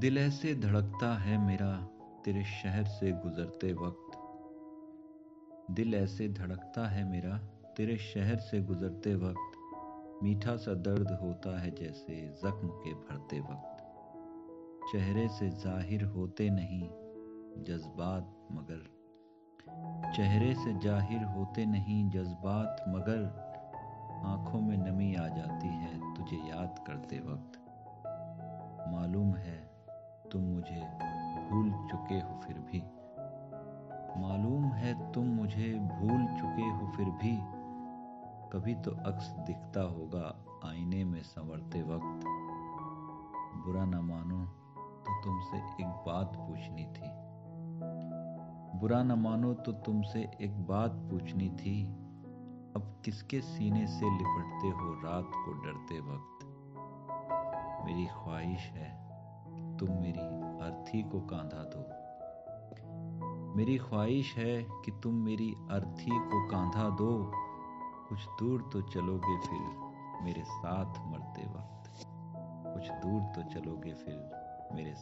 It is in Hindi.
दिल ऐसे धड़कता है मेरा, तेरे शहर से गुजरते वक्त। दिल ऐसे धड़कता है मेरा, तेरे शहर से गुजरते वक्त। मीठा सा दर्द होता है जैसे जख्म के भरते वक्त। चेहरे से ज़ाहिर होते नहीं जज्बात मगर। चेहरे से ज़ाहिर होते नहीं जज्बात मगर। आँखों में नमी आ जाती है तुझे याद करते वक्त। मालूम है तुम मुझे भूल चुके हो फिर भी। मालूम है तुम मुझे भूल चुके हो फिर भी। कभी तो अक्स दिखता होगा आईने में संवरते वक्त। बुरा न मानो तो तुमसे एक बात पूछनी थी। बुरा न मानो तो तुमसे एक बात पूछनी थी। अब किसके सीने से लिपटते हो रात को डरते वक्त? मेरी ख्वाहिश है तुम मेरी अर्थी को कांधा दो। मेरी ख्वाहिश है कि तुम मेरी अर्थी को कांधा दो। कुछ दूर तो चलोगे फिर मेरे साथ मरते वक्त। कुछ दूर तो चलोगे फिर मेरे